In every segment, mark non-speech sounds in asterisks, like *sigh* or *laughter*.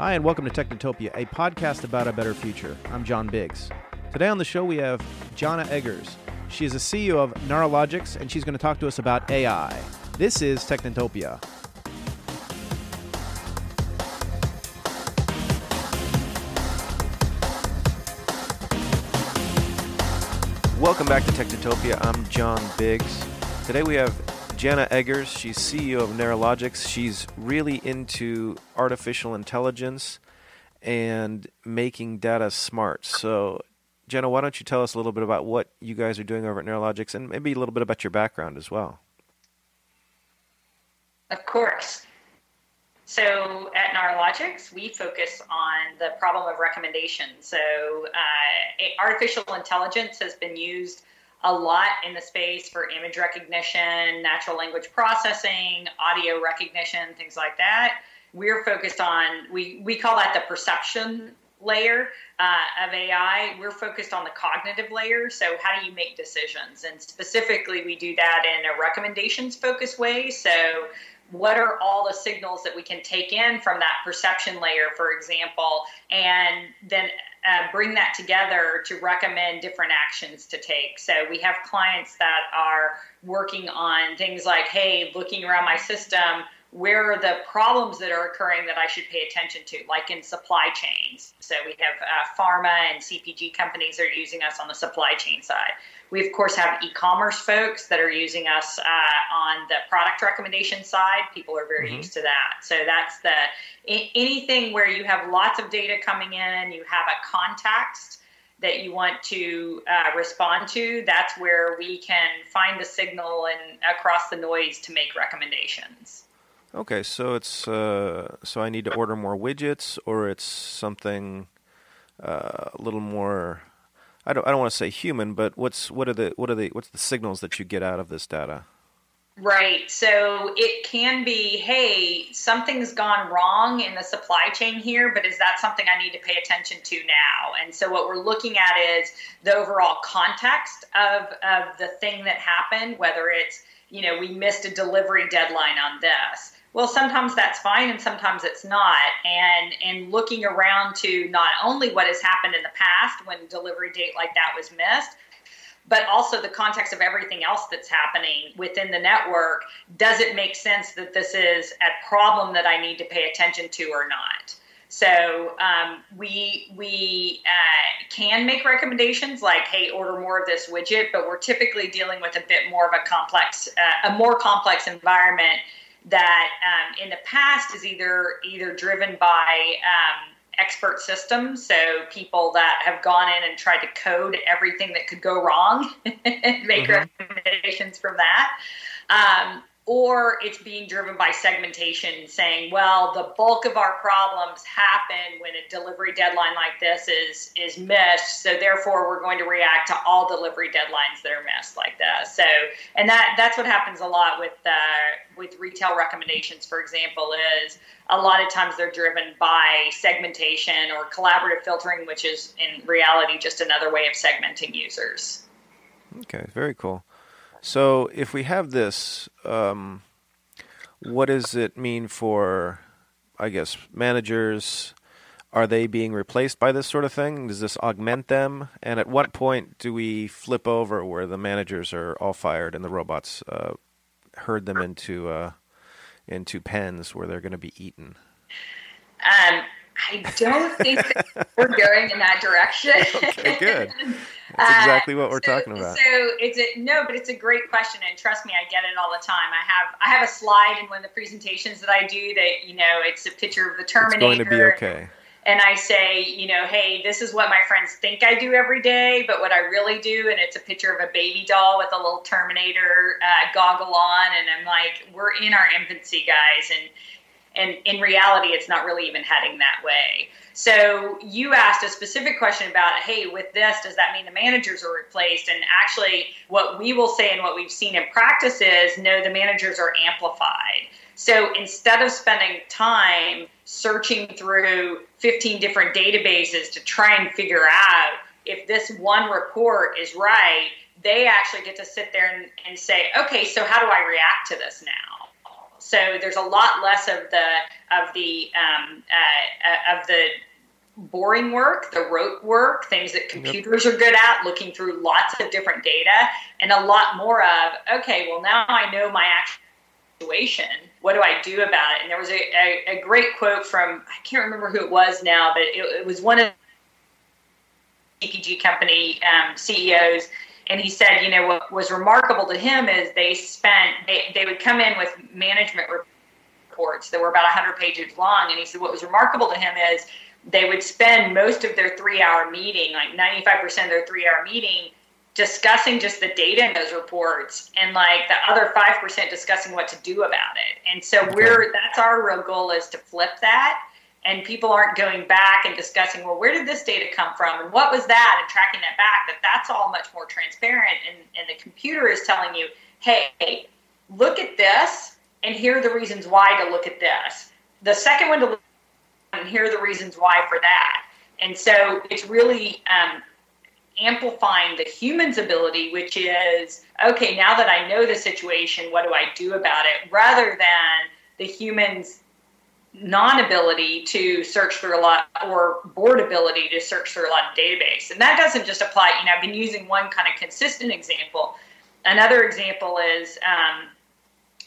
Hi, and welcome to Technotopia, a podcast about a better future. I'm John Biggs. Today on the show, we have Jana Eggers. She is a CEO of Nara Logics, and she's going to talk to us about AI. This is Technotopia. Welcome back to Technotopia. I'm John Biggs. Today we have Jana Eggers. She's CEO of Nara Logics. She's really into artificial intelligence and making data smart. So, Jenna, why don't you tell us a little bit about what you guys are doing over at Nara Logics and maybe a little bit about your background as well? Of course. So at Nara Logics, we focus on the problem of recommendation. So uh, artificial intelligence has been used a lot in the space for image recognition, natural language processing, audio recognition, things like that. We're focused on we we call that the perception layer uh, of AI. We're focused on the cognitive layer. So how do you make decisions? And specifically, we do that in a recommendations focused way. So what are all the signals that we can take in from that perception layer, for example, and then uh, bring that together to recommend different actions to take. So we have clients that are working on things like, hey, looking around my system, where are the problems that are occurring that I should pay attention to, like in supply chains. So we have uh, pharma and CPG companies that are using us on the supply chain side. We, of course, have e commerce folks that are using us uh, on the product recommendation side. People are very mm-hmm. used to that. So that's the anything where you have lots of data coming in, you have a context that you want to uh, respond to, that's where we can find the signal and across the noise to make recommendations. Okay, so it's uh, so I need to order more widgets, or it's something uh, a little more I don't I don't want to say human, but what's what are the what are the what's the signals that you get out of this data? Right. So it can be, hey, something's gone wrong in the supply chain here, but is that something I need to pay attention to now? And so what we're looking at is the overall context of, of the thing that happened, whether it's, you know, we missed a delivery deadline on this well sometimes that's fine and sometimes it's not. And and looking around to not only what has happened in the past when delivery date like that was missed but also the context of everything else that's happening within the network does it make sense that this is a problem that i need to pay attention to or not? So um, we we uh, can make recommendations like, hey, order more of this widget, but we're typically dealing with a bit more of a complex, uh, a more complex environment that um, in the past is either either driven by um, expert systems, so people that have gone in and tried to code everything that could go wrong and *laughs* make mm-hmm. recommendations from that. Um, or it's being driven by segmentation saying well the bulk of our problems happen when a delivery deadline like this is is missed. So therefore we're going to react to all delivery deadlines that are missed like this so and that that's what happens a lot with uh, with retail recommendations for example is a lot of times they're driven by segmentation or collaborative filtering which is in reality just another way of segmenting users. Okay very cool so if we have this, um, what does it mean for, I guess, managers? Are they being replaced by this sort of thing? Does this augment them? And at what point do we flip over where the managers are all fired and the robots uh, herd them into uh, into pens where they're going to be eaten? Um, I don't think we're going in that direction. *laughs* okay, good. *laughs* That's exactly what we're uh, so, talking about. So it's a no, but it's a great question, and trust me, I get it all the time. I have I have a slide in one of the presentations that I do that you know it's a picture of the Terminator. It's going to be okay. And I say, you know, hey, this is what my friends think I do every day, but what I really do, and it's a picture of a baby doll with a little Terminator uh, goggle on, and I'm like, we're in our infancy, guys, and and in reality, it's not really even heading that way. So you asked a specific question about, hey, with this, does that mean the managers are replaced? And actually, what we will say and what we've seen in practice is, no, the managers are amplified. So instead of spending time searching through 15 different databases to try and figure out if this one report is right, they actually get to sit there and, and say, okay, so how do I react to this now? So there's a lot less of the of the um, uh, of the boring work, the rote work, things that computers yep. are good at, looking through lots of different data, and a lot more of, okay, well, now I know my actual situation. What do I do about it? And there was a, a, a great quote from, I can't remember who it was now, but it, it was one of the CPG company um, CEOs. And he said, you know, what was remarkable to him is they spent, they, they would come in with management reports that were about 100 pages long. And he said, what was remarkable to him is they would spend most of their three hour meeting, like 95% of their three hour meeting, discussing just the data in those reports and like the other 5% discussing what to do about it. And so okay. we're, that's our real goal is to flip that. And people aren't going back and discussing, well, where did this data come from and what was that and tracking that back, that that's all much more transparent. And, and the computer is telling you, hey, look at this and here are the reasons why to look at this. The second one to look and here are the reasons why for that. And so it's really um, amplifying the human's ability, which is okay, now that I know the situation, what do I do about it? Rather than the human's non ability to search through a lot or board ability to search through a lot of database. And that doesn't just apply, you know, I've been using one kind of consistent example. Another example is um,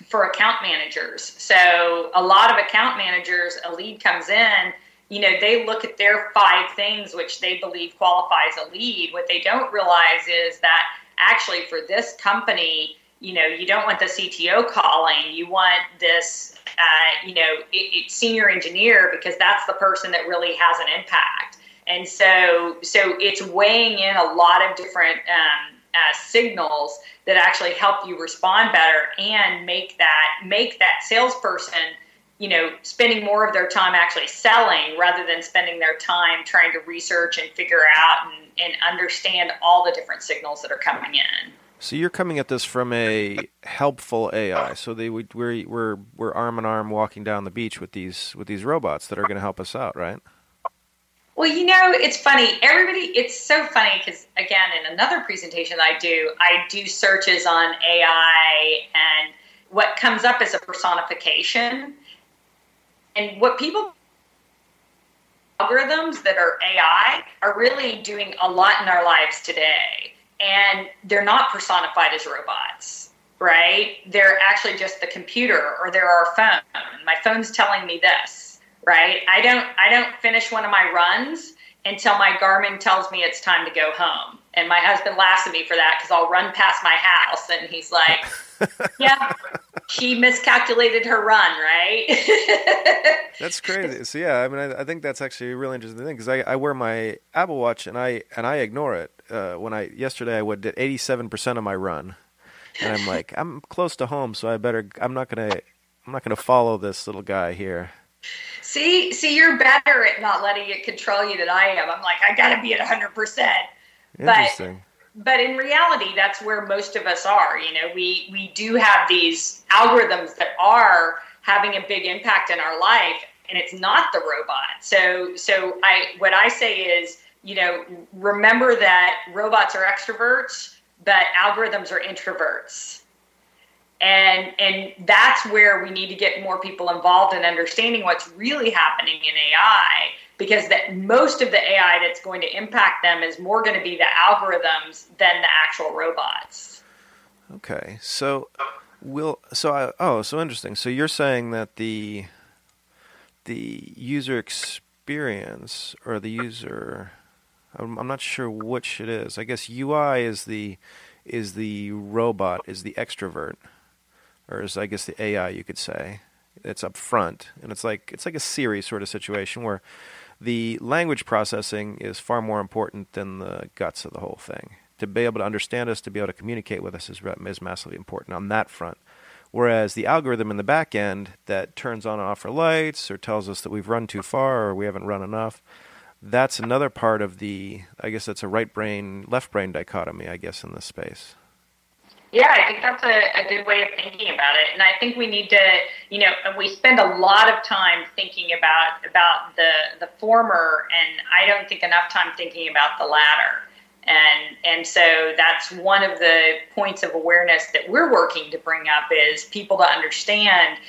for account managers. So a lot of account managers, a lead comes in, you know, they look at their five things which they believe qualifies a lead. What they don't realize is that actually for this company, you know, you don't want the CTO calling. You want this, uh, you know, it, it senior engineer because that's the person that really has an impact. And so, so it's weighing in a lot of different um, uh, signals that actually help you respond better and make that make that salesperson you know spending more of their time actually selling rather than spending their time trying to research and figure out and, and understand all the different signals that are coming in so you're coming at this from a helpful AI. So they we're we're we're arm in arm walking down the beach with these with these robots that are going to help us out, right? Well, you know, it's funny. Everybody, it's so funny because, again, in another presentation I do, I do searches on AI, and what comes up is a personification. And what people algorithms that are AI are really doing a lot in our lives today. And they're not personified as robots, right? They're actually just the computer or they're our phone. My phone's telling me this right? I don't I don't finish one of my runs until my Garmin tells me it's time to go home. And my husband laughs at me for that because I'll run past my house and he's like, *laughs* "Yeah, she miscalculated her run, right?" *laughs* that's crazy. So yeah, I mean, I, I, think that's actually a really interesting thing because I, I wear my Apple Watch and I and I ignore it. Uh, when I yesterday I did eighty seven percent of my run, and I'm like, I'm close to home, so I better. I'm not gonna. I'm not gonna follow this little guy here. See, see, you're better at not letting it control you than I am. I'm like, I got to be at 100. percent Interesting. But, but in reality, that's where most of us are. You know, we we do have these algorithms that are having a big impact in our life, and it's not the robot. So, so I what I say is, you know, remember that robots are extroverts, but algorithms are introverts and and that's where we need to get more people involved in understanding what's really happening in AI because that most of the AI that's going to impact them is more going to be the algorithms than the actual robots. Okay, so will so I, oh so interesting. So you're saying that the the user experience or the user I'm, I'm not sure which it is. I guess UI is the is the robot is the extrovert or is I guess the AI you could say. It's up front, and it's like it's like a Siri sort of situation where the language processing is far more important than the guts of the whole thing. To be able to understand us, to be able to communicate with us is, is massively important on that front. Whereas the algorithm in the back end that turns on and off our lights or tells us that we've run too far or we haven't run enough, that's another part of the, I guess that's a right brain, left brain dichotomy, I guess, in this space. Yeah, I think that's a, a good way of thinking about it. And I think we need to, you know, we spend a lot of time thinking about about the the former and I don't think enough time thinking about the latter. And and so that's one of the points of awareness that we're working to bring up is people to understand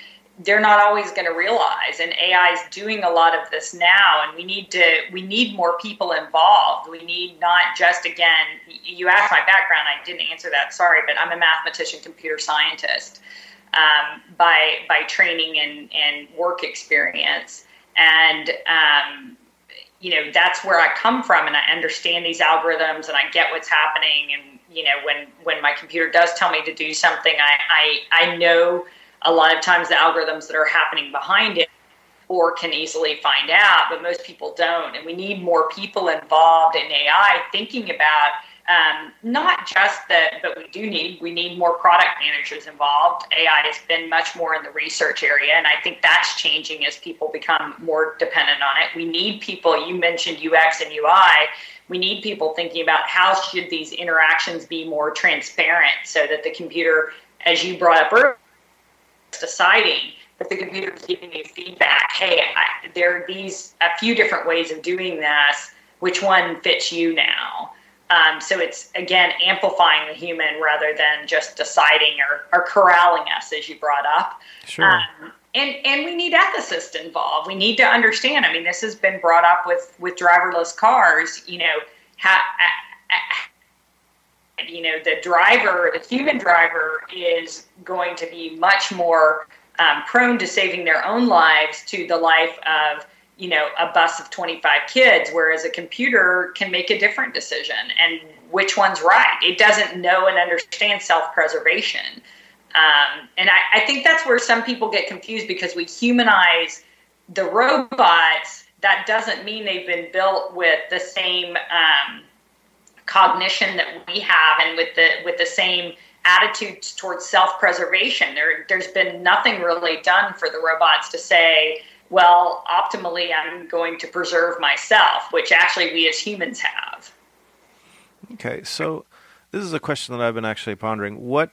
they're not always going to realize and ai is doing a lot of this now and we need to we need more people involved. We need not just again you asked my background i didn't answer that sorry but i'm a mathematician computer scientist um, by by training and, and work experience. And um, you know that's where i come from and i understand these algorithms and i get what's happening and you know when when my computer does tell me to do something i i, I know a lot of times the algorithms that are happening behind it or can easily find out, but most people don't. And we need more people involved in AI thinking about um, not just that, but we do need we need more product managers involved. AI has been much more in the research area, and I think that's changing as people become more dependent on it. We need people. You mentioned UX and UI. We need people thinking about how should these interactions be more transparent, so that the computer, as you brought up earlier deciding that the computer is giving you feedback. Hey, I, there are these a few different ways of doing this. Which one fits you now? Um, so it's again amplifying the human rather than just deciding or, or corralling us, as you brought up. Sure. Um, and and we need ethicists involved. We need to understand. I mean, this has been brought up with with driverless cars. You know, how you know the driver the human driver is going to be much more um, prone to saving their own lives to the life of you know a bus of 25 kids whereas a computer can make a different decision and which one's right. It doesn't know and understand self-preservation. Um, and I, I think that's where some people get confused because we humanize the robots. That doesn't mean they've been built with the same um, cognition that we have and with the with the same attitudes towards self-preservation. There there's been nothing really done for the robots to say well optimally i'm going to preserve myself which actually we as humans have. Okay so this is a question that i've been actually pondering. What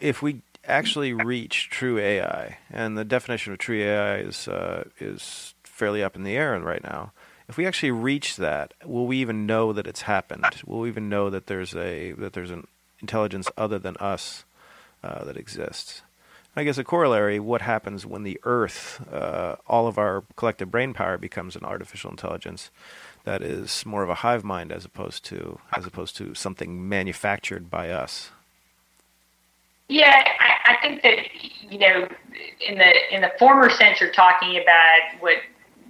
if we actually reach true ai and the definition of true ai is uh, is fairly up in the air right now if we actually reach that, will we even know that it's happened? Will we even know that there's a that there's an intelligence other than us uh, that exists? I guess a corollary: what happens when the Earth, uh, all of our collective brain power, becomes an artificial intelligence that is more of a hive mind as opposed to as opposed to something manufactured by us? Yeah, I, I think that you know, in the in the former sense, you're talking about what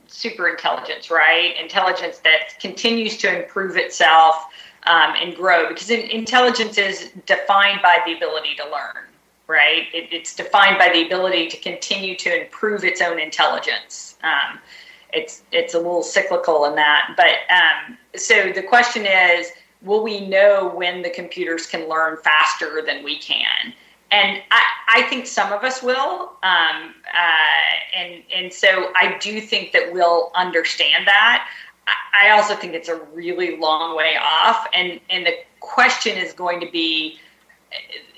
super intelligence, right? Intelligence that continues to improve itself um, and grow because intelligence is defined by the ability to learn, right? It, it's defined by the ability to continue to improve its own intelligence. Um, it's it's a little cyclical in that, but um, so the question is, will we know when the computers can learn faster than we can? And I, I, think some of us will, um, uh, and and so I do think that we'll understand that. I, also think it's a really long way off, and and the question is going to be.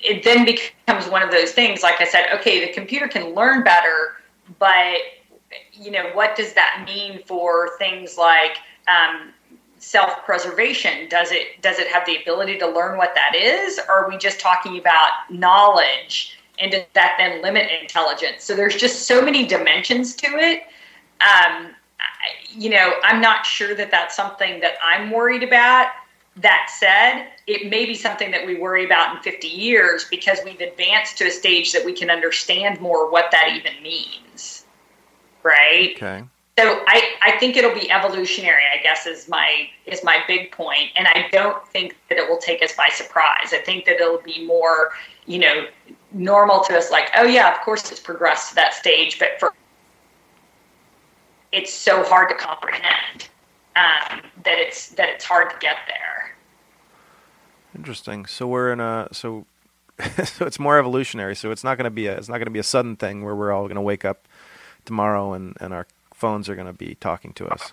It then becomes one of those things. Like I said, okay, the computer can learn better, but you know what does that mean for things like um, self-preservation? Does it does it have the ability to learn what that is? Or are we just talking about knowledge and does that then limit intelligence? So there's just so many dimensions to it. Um, you know i'm not sure that that's something that i'm worried about. That said it may be something that we worry about in 50 years because we've advanced to a stage that we can understand more what that even means. Right? Okay so I, I think it'll be evolutionary i guess is my is my big point. And i don't think that it will take us by surprise. I think that it'll be more you know normal to us like oh yeah of course it's progressed to that stage but for it's so hard to comprehend um, that it's that it's hard to get there. Interesting. So we're in a so *laughs* so it's more evolutionary. So it's not going to be a it's not going to be a sudden thing where we're all going to wake up tomorrow and and our phones are going to be talking to us.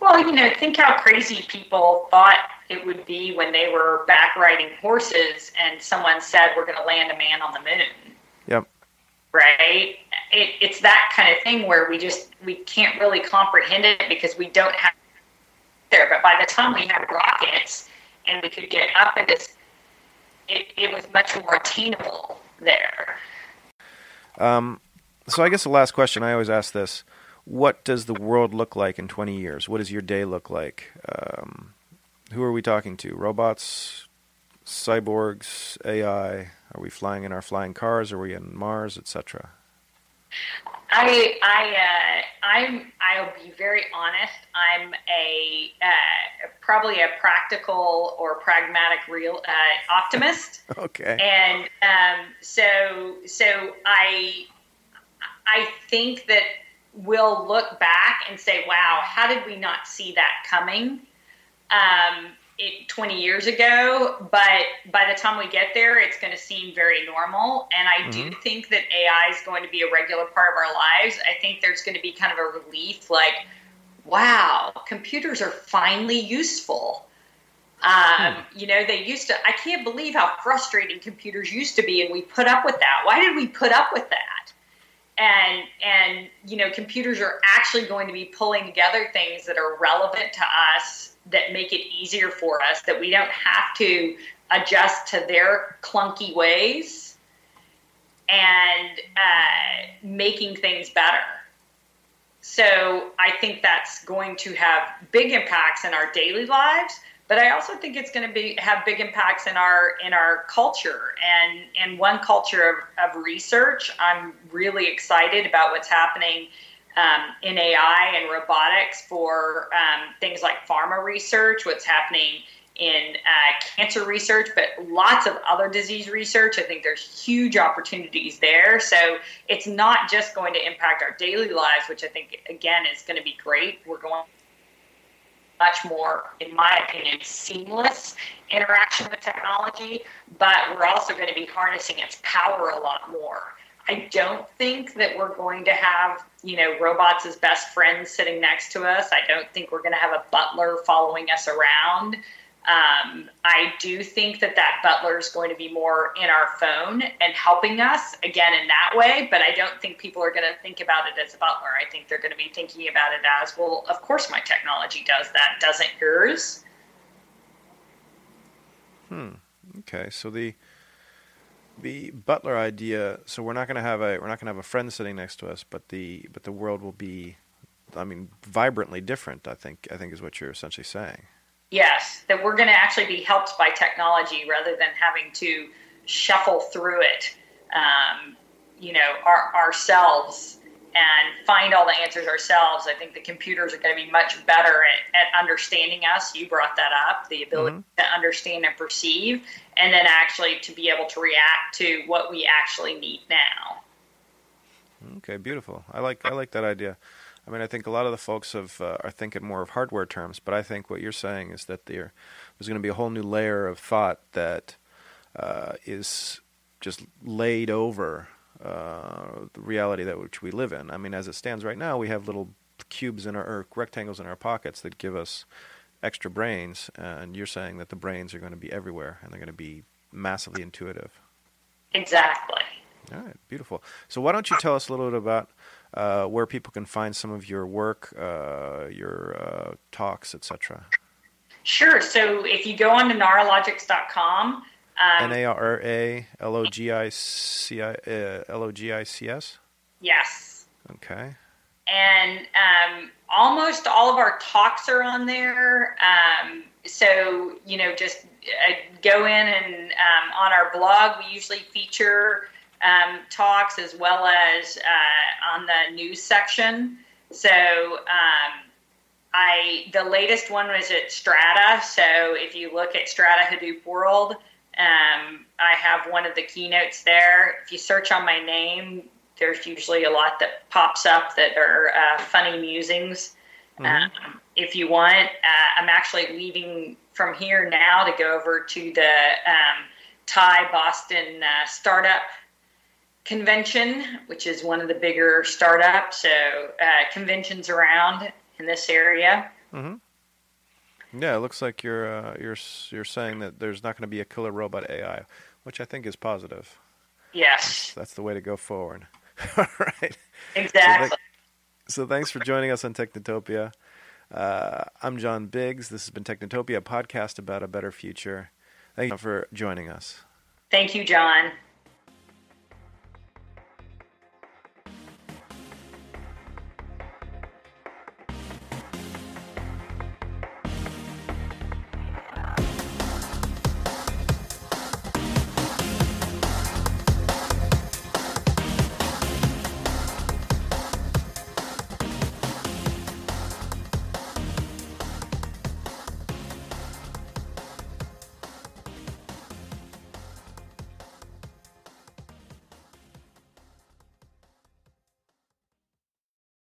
Well, you know, think how crazy people thought it would be when they were back riding horses and someone said, We're going to land a man on the moon. Yep. Right? It, it's that kind of thing where we just we can't really comprehend it because we don't have there. But by the time we had rockets and we could get up into this, it, it was much more attainable there. Um, so I guess the last question I always ask this: What does the world look like in 20 years? What does your day look like? Um, who are we talking to? Robots, cyborgs, AI? Are we flying in our flying cars? Are we in Mars, etc.? I I uh, I'm I'll be very honest. I'm a uh, probably a practical or pragmatic real uh, optimist. *laughs* okay. And um, so so I I think that we'll look back and say, "Wow, how did we not see that coming?" Um, it, 20 years ago, but by the time we get there, it's going to seem very normal. And I mm-hmm. do think that AI is going to be a regular part of our lives. I think there's going to be kind of a relief like, wow, computers are finally useful. Um, hmm. You know, they used to, I can't believe how frustrating computers used to be, and we put up with that. Why did we put up with that? And, and, you know, computers are actually going to be pulling together things that are relevant to us that make it easier for us, that we don't have to adjust to their clunky ways and uh, making things better. So I think that's going to have big impacts in our daily lives, but I also think it's going to be have big impacts in our in our culture and and one culture of, of research. I'm really excited about what's happening um, in AI and robotics for um, things like pharma research, what's happening in uh, cancer research, but lots of other disease research. I think there's huge opportunities there. So it's not just going to impact our daily lives, which I think, again, is going to be great. We're going much more, in my opinion, seamless interaction with technology, but we're also going to be harnessing its power a lot more. I don't think that we're going to have, you know, robots as best friends sitting next to us. I don't think we're going to have a butler following us around. Um, I do think that that butler is going to be more in our phone and helping us again in that way, but I don't think people are going to think about it as a butler. I think they're going to be thinking about it as, well, of course my technology does that, doesn't yours? Hmm. Okay. So the the butler idea. So we're not going to have a we're not going to have a friend sitting next to us, but the but the world will be, I mean, vibrantly different. I think I think is what you're essentially saying. Yes, that we're going to actually be helped by technology rather than having to shuffle through it, um, you know, our, ourselves and find all the answers ourselves. I think the computers are going to be much better at, at understanding us. You brought that up the ability mm-hmm. to understand and perceive, and then actually to be able to react to what we actually need now. Okay, beautiful. I like I like that idea. I mean, I think a lot of the folks have, uh, are thinking more of hardware terms, but I think what you're saying is that there, there's going to be a whole new layer of thought that uh, is just laid over uh, the reality that which we live in. I mean, as it stands right now, we have little cubes in our or rectangles in our pockets that give us extra brains, and you're saying that the brains are going to be everywhere and they're going to be massively intuitive. Exactly. All right, beautiful. So why don't you tell us a little bit about uh, where people can find some of your work, uh, your uh, talks, etc. Sure. So if you go on to naralogics.com, um, N A R A L O G I C I uh, L O G I C S. Yes. Okay. And um, almost all of our talks are on there. Um, so you know, just uh, go in and um, on our blog, we usually feature um, talks as well as uh, on the news section. So um, I the latest one was at Strata. So if you look at Strata Hadoop World, um, I have one of the keynotes there. If you search on my name, there's usually a lot that pops up that are uh, funny musings. Mm-hmm. Um, if you want, uh, I'm actually leaving from here now to go over to the um, TiE Boston uh, Startup convention, which is one of the bigger startups. So uh, conventions around in this area. Mm-hmm. Yeah, it looks like you're uh, you're you're saying that there's not going to be a killer robot AI, which I think is positive. Yes, that's, that's the way to go forward. *laughs* All right. Exactly. So, th- so, thanks for joining us on Technotopia. Uh, I'm John Biggs. This has been Technotopia, a podcast about a better future. Thank you for joining us. Thank you, John.